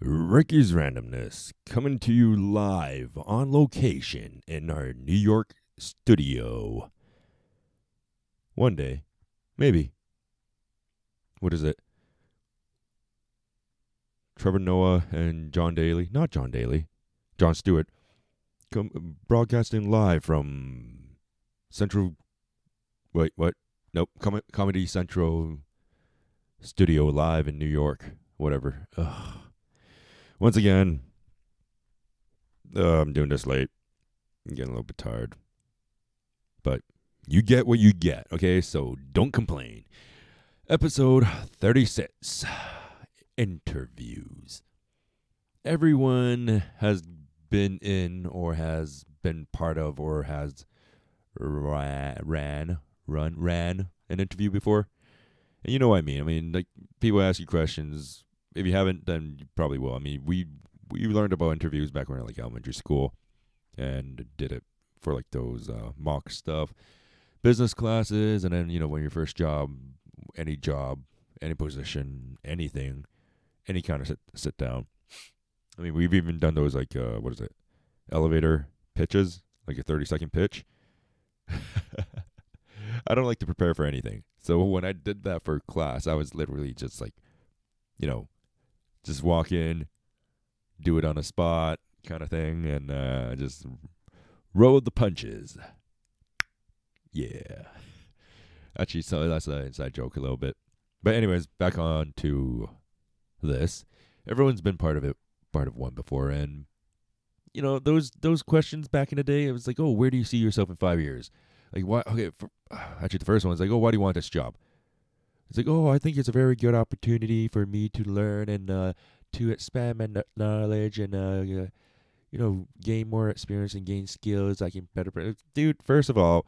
Ricky's Randomness coming to you live on location in our New York studio. One day, maybe. What is it? Trevor Noah and John Daly, not John Daly, Jon Stewart, come broadcasting live from Central. Wait, what? Nope, Com- Comedy Central studio live in New York. Whatever. Ugh. Once again, uh, I'm doing this late. I'm getting a little bit tired. But you get what you get, okay? So don't complain. Episode 36 Interviews. Everyone has been in or has been part of or has ra- ran, run, ran an interview before. And you know what I mean. I mean, like, people ask you questions if you haven't, then you probably will. I mean, we we learned about interviews back when like elementary school, and did it for like those uh, mock stuff, business classes, and then you know when your first job, any job, any position, anything, any kind of sit sit down. I mean, we've even done those like uh, what is it, elevator pitches, like a thirty second pitch. I don't like to prepare for anything. So when I did that for class, I was literally just like, you know, just walk in, do it on a spot kind of thing, and uh, just roll the punches. Yeah. Actually, so that's an inside joke a little bit. But anyways, back on to this. Everyone's been part of it, part of one before, and you know those those questions back in the day. It was like, oh, where do you see yourself in five years? Like, why? Okay, for, actually, the first one was like, oh, why do you want this job? It's like, oh, I think it's a very good opportunity for me to learn and uh, to expand my knowledge and uh, you know gain more experience and gain skills. I can better, dude. First of all,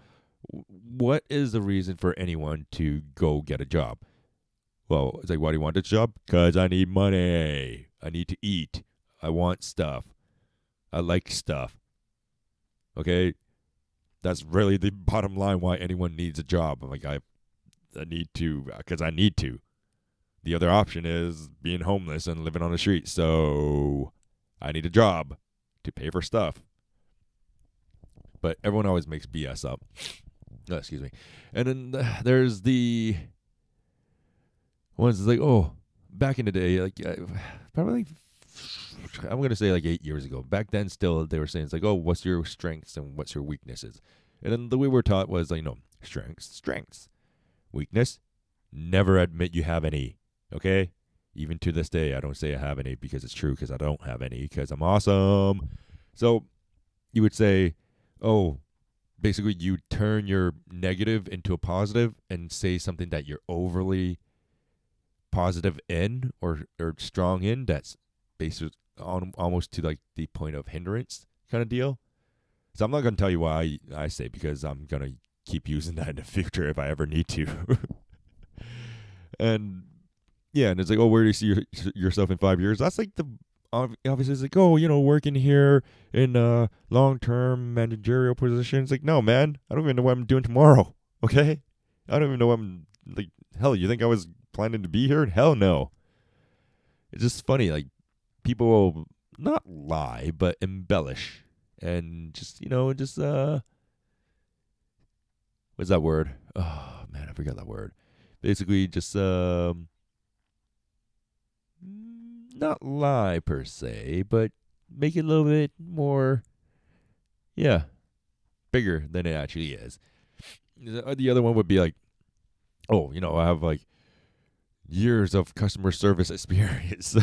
what is the reason for anyone to go get a job? Well, it's like, why do you want this job? Cause I need money. I need to eat. I want stuff. I like stuff. Okay, that's really the bottom line. Why anyone needs a job? I'm like, I I need to because I need to. The other option is being homeless and living on the street. So I need a job to pay for stuff. But everyone always makes BS up. Oh, excuse me. And then uh, there's the ones like, oh, back in the day, like uh, probably I'm gonna say like eight years ago. Back then, still they were saying it's like, oh, what's your strengths and what's your weaknesses? And then the way we're taught was like, you know, strengths, strengths. Weakness, never admit you have any. Okay? Even to this day, I don't say I have any because it's true because I don't have any because I'm awesome. So you would say, oh, basically you turn your negative into a positive and say something that you're overly positive in or or strong in that's basically on almost to like the point of hindrance kind of deal. So I'm not gonna tell you why I, I say because I'm gonna keep using that in the future if I ever need to. and yeah, and it's like, oh, where do you see your, yourself in five years? That's like the obviously it's like, oh, you know, working here in a long term managerial position. It's like, no, man, I don't even know what I'm doing tomorrow. Okay, I don't even know what I'm like. Hell, you think I was planning to be here? Hell no. It's just funny, like people will not lie, but embellish and just you know just uh what's that word? Oh man, I forgot that word. Basically, just um, not lie per se, but make it a little bit more, yeah, bigger than it actually is. The other one would be like, oh, you know, I have like years of customer service experience.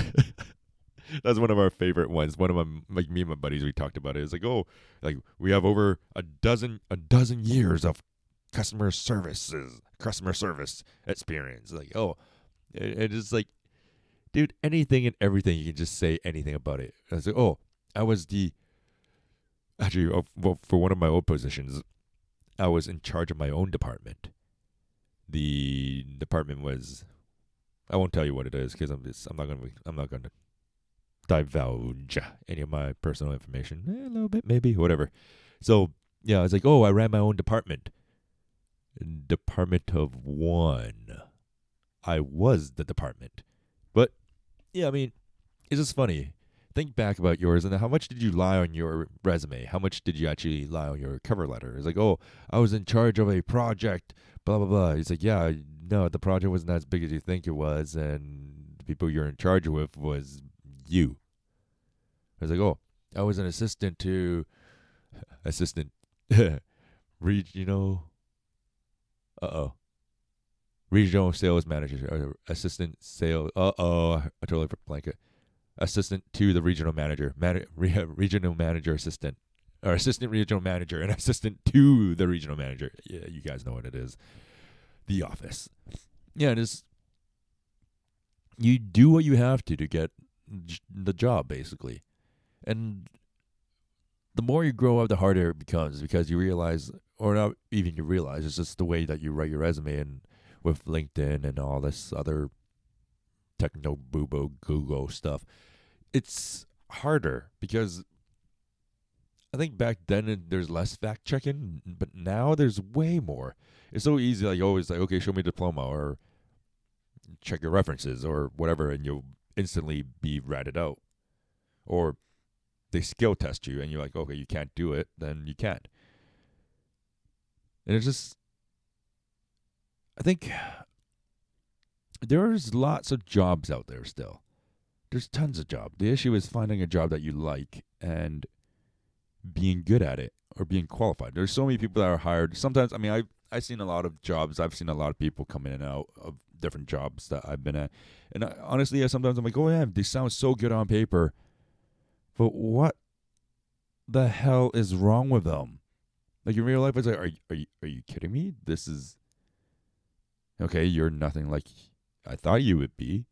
That's one of our favorite ones. One of my like me and my buddies we talked about it. It's like, oh, like we have over a dozen a dozen years of customer services, customer service experience. Like, oh, it, it's like, dude, anything and everything. You can just say anything about it. I was like, oh, I was the actually oh, well, for one of my old positions, I was in charge of my own department. The department was, I won't tell you what it is because I'm just, I'm not gonna I'm not gonna divulge any of my personal information. Eh, a little bit, maybe, whatever. So yeah, I was like, oh, I ran my own department. Department of One. I was the department. But, yeah, I mean, it's just funny. Think back about yours and how much did you lie on your resume? How much did you actually lie on your cover letter? It's like, oh, I was in charge of a project, blah blah blah. He's like, yeah, no, the project wasn't as big as you think it was, and the people you're in charge with was you. I was like, oh, I was an assistant to assistant regional. Uh oh. Regional sales manager, assistant sales. Uh oh, I totally blanket. Assistant to the regional manager, Man- re- regional manager assistant, or assistant regional manager, and assistant to the regional manager. Yeah, you guys know what it is. The office. Yeah, it is. You do what you have to to get the job, basically, and the more you grow up, the harder it becomes because you realize, or not even you realize, it's just the way that you write your resume and with LinkedIn and all this other techno boobo Google stuff. It's harder because I think back then there's less fact checking, but now there's way more. It's so easy, like always, like okay, show me diploma or check your references or whatever, and you'll instantly be ratted out. Or they skill test you and you're like, okay, you can't do it, then you can't. And it's just, I think there's lots of jobs out there still. There's tons of jobs. The issue is finding a job that you like and being good at it or being qualified. There's so many people that are hired. Sometimes, I mean, I've, I've seen a lot of jobs. I've seen a lot of people come in and out of different jobs that I've been at. And I, honestly, sometimes I'm like, oh, yeah, they sound so good on paper but what the hell is wrong with them? Like in real life, it's like, are are you are you kidding me? This is okay. You're nothing like I thought you would be,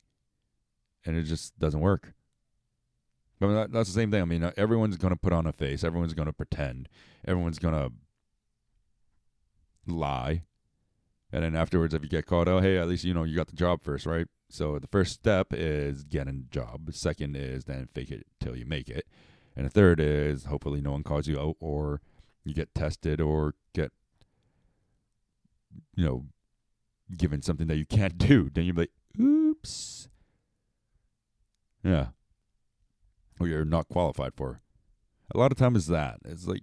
and it just doesn't work. I mean, that, that's the same thing. I mean, uh, everyone's going to put on a face. Everyone's going to pretend. Everyone's going to lie. And then afterwards, if you get caught oh, hey, at least you know you got the job first, right? So the first step is getting a job. The second is then fake it till you make it. And the third is hopefully no one calls you out or you get tested or get you know given something that you can't do. Then you're like, oops. Yeah. Or you're not qualified for. A lot of time is that. It's like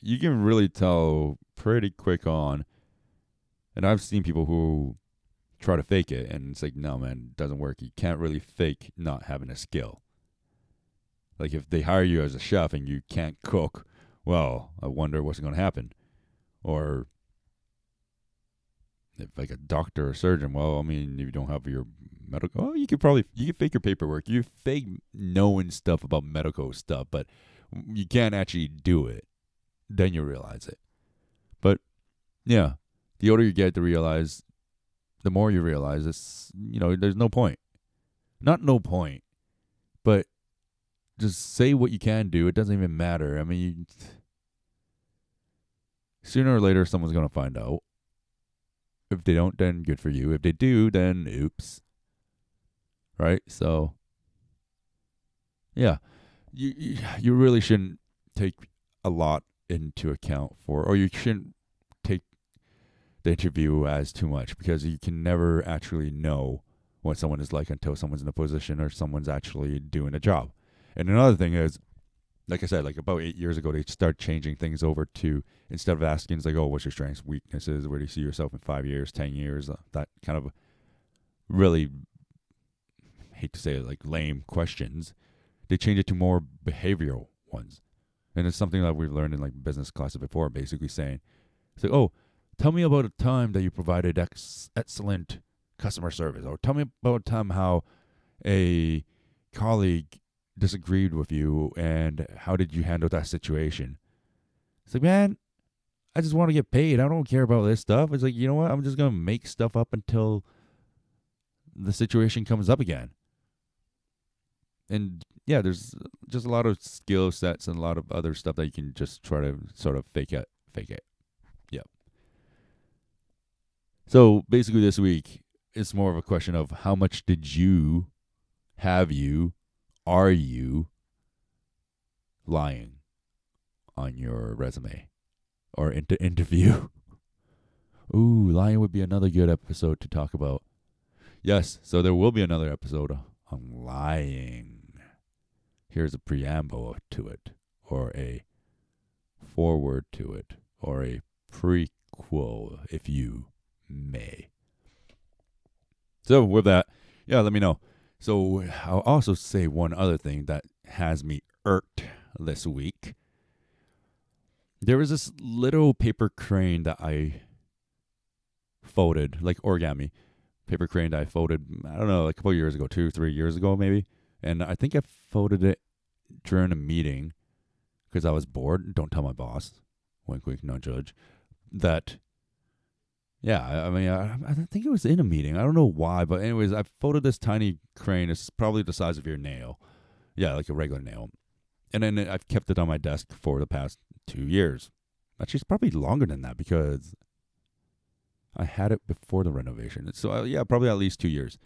you can really tell pretty quick on. And I've seen people who try to fake it and it's like no man it doesn't work you can't really fake not having a skill like if they hire you as a chef and you can't cook well i wonder what's going to happen. Or if like a doctor or surgeon well i mean if you don't have your medical oh you could probably you can fake your paperwork. You fake knowing stuff about medical stuff but you can't actually do it. Then you realize it. But yeah the older you get to realize the more you realize it's you know there's no point. Not no point but just say what you can do. It doesn't even matter. I mean you, sooner or later someone's going to find out. If they don't then good for you. If they do then oops. Right? So yeah. You you, really shouldn't take a lot into account for or you shouldn't take the interview as too much because you can never actually know what someone is like until someone's in a position or someone's actually doing a job. And another thing is, like I said, like about eight years ago, they start changing things over to instead of asking, it's like, oh, what's your strengths, weaknesses? Where do you see yourself in five years, ten years? Uh, that kind of really hate to say it, like lame questions. They change it to more behavioral ones, and it's something that we've learned in like business classes before. Basically saying, it's like, oh, Tell me about a time that you provided ex- excellent customer service, or tell me about a time how a colleague disagreed with you and how did you handle that situation. It's like, man, I just want to get paid. I don't care about this stuff. It's like, you know what? I'm just going to make stuff up until the situation comes up again. And yeah, there's just a lot of skill sets and a lot of other stuff that you can just try to sort of fake it, fake it. Yep. So basically, this week it's more of a question of how much did you, have you, are you lying on your resume or inter- interview? Ooh, lying would be another good episode to talk about. Yes, so there will be another episode on lying. here's a preamble to it, or a forward to it, or a prequel, if you may. So, with that, yeah, let me know. So, I'll also say one other thing that has me irked this week. There was this little paper crane that I folded, like origami paper crane that I folded, I don't know, a couple years ago, two, three years ago, maybe. And I think I folded it during a meeting because I was bored. Don't tell my boss, wink, wink, no judge, that, yeah, I, mean, I, I think it was in a meeting. I don't know why, but anyways, I folded this tiny crane. It's probably the size of your nail. Yeah, like a regular nail. And then I've kept it on my desk for the past two years. Actually, it's probably longer than that because I had it before the renovation. So, uh, yeah, probably at least two years.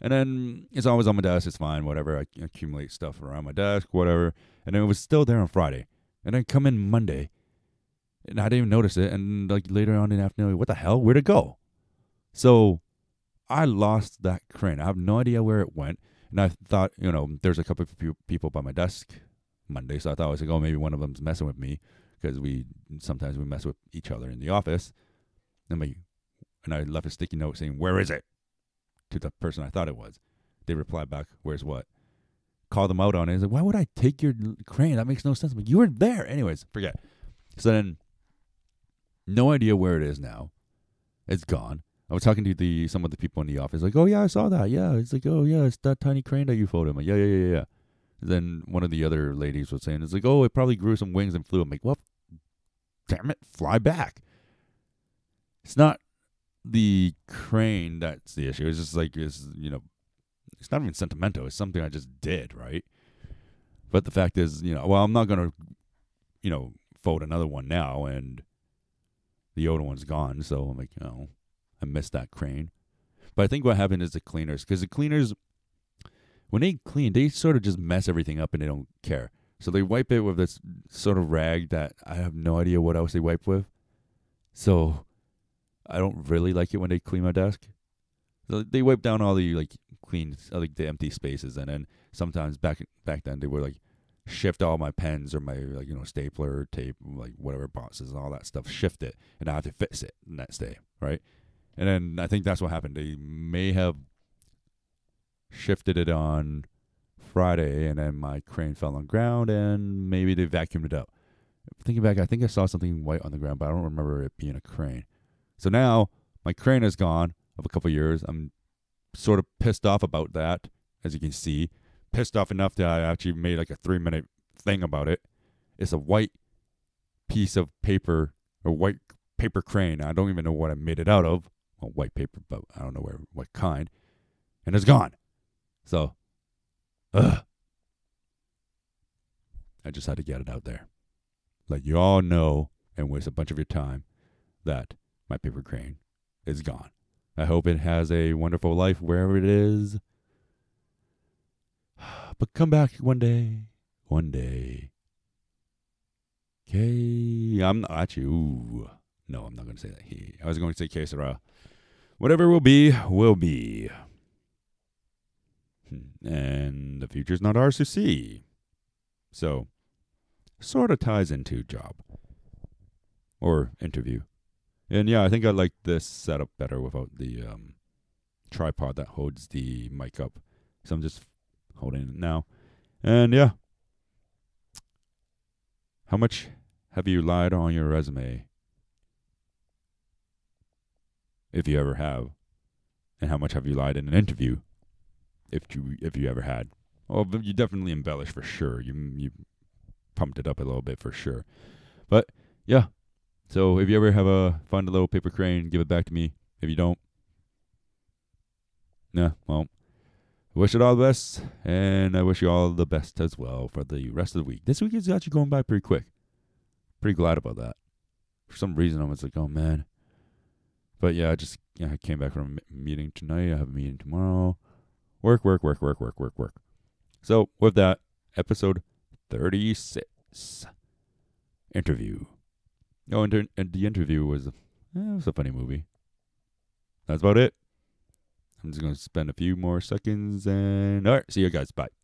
And then it's always on my desk. It's fine, whatever. I accumulate stuff around my desk, whatever. And it was still there on Friday. And then come in Monday, and I didn't even notice it. And like later on in the afternoon, what the hell? Where'd it go? So I lost that crane. I have no idea where it went. And I thought, you know, there's a couple of people by my desk Monday. So I thought I was like, oh, maybe one of them's messing with me because we sometimes we mess with each other in the office. And and I left a sticky note saying, Where is it? to the person I thought it was. They replied back, Where's what? Called them out on it. He's like, Why would I take your crane? That makes no sense. I'm like, You were there. Anyways, forget. So then, no idea where it is now. It's gone. I was talking to the some of the people in the office, like, "Oh yeah, I saw that. Yeah, it's like, oh yeah, it's that tiny crane that you folded." I'm like, "Yeah, yeah, yeah, yeah." then one of the other ladies was saying, "It's like, oh, it probably grew some wings and flew." I'm like, "Well, damn it, fly back." It's not the crane that's the issue. It's just like it's you know, it's not even sentimental. It's something I just did, right? But the fact is, you know, well, I'm not gonna, you know, fold another one now, and the older one's gone. So I'm like, know, I missed that crane. But I think what happened is the cleaners, because the cleaners, when they clean, they sort of just mess everything up and they don't care. So they wipe it with this sort of rag that I have no idea what else they wipe with. So I don't really like it when they clean my desk. So they wipe down all the like clean like the empty spaces, and then sometimes back back then they were like shift all my pens or my like you know stapler tape like whatever boxes and all that stuff shift it and I have to fix it next day right and then I think that's what happened they may have shifted it on Friday and then my crane fell on ground and maybe they vacuumed it up thinking back I think I saw something white on the ground but I don't remember it being a crane so now my crane is gone of a couple years. I'm sort of pissed off about that, as you can see. Pissed off enough that I actually made like a three minute thing about it. It's a white piece of paper a white paper crane. I don't even know what I made it out of. Well, white paper, but I don't know where what kind. And it's gone. So, ugh. I just had to get it out there. Let you all know and waste a bunch of your time that my paper crane is gone. I hope it has a wonderful life wherever it is. But come back one day. One day. Okay. I'm not actually. Ooh. No, I'm not going to say that. He. I was going to say que. Whatever will be, will be. Hmm. And the future's not ours to see. So, sort of ties into job or interview. And yeah, I think I like this setup better without the um, tripod that holds the mic up. So I'm just holding it now. And yeah. How much have you lied on your resume? If you ever have. And how much have you lied in an interview? If you if you ever had. Oh, well, you definitely embellished for sure. You you pumped it up a little bit for sure. But yeah, so if you ever have a find a little paper crane, give it back to me. If you don't, nah, well, wish it all the best, and I wish you all the best as well for the rest of the week. This week is actually going by pretty quick. Pretty glad about that. For some reason, I was like, oh man. But yeah, I just yeah, I came back from a meeting tonight. I have a meeting tomorrow. Work, work, work, work, work, work, work. So with that, episode thirty-six interview. Oh, and, and the interview was, eh, it was a funny movie. That's about it. I'm just going to spend a few more seconds and, all right, see you guys. Bye.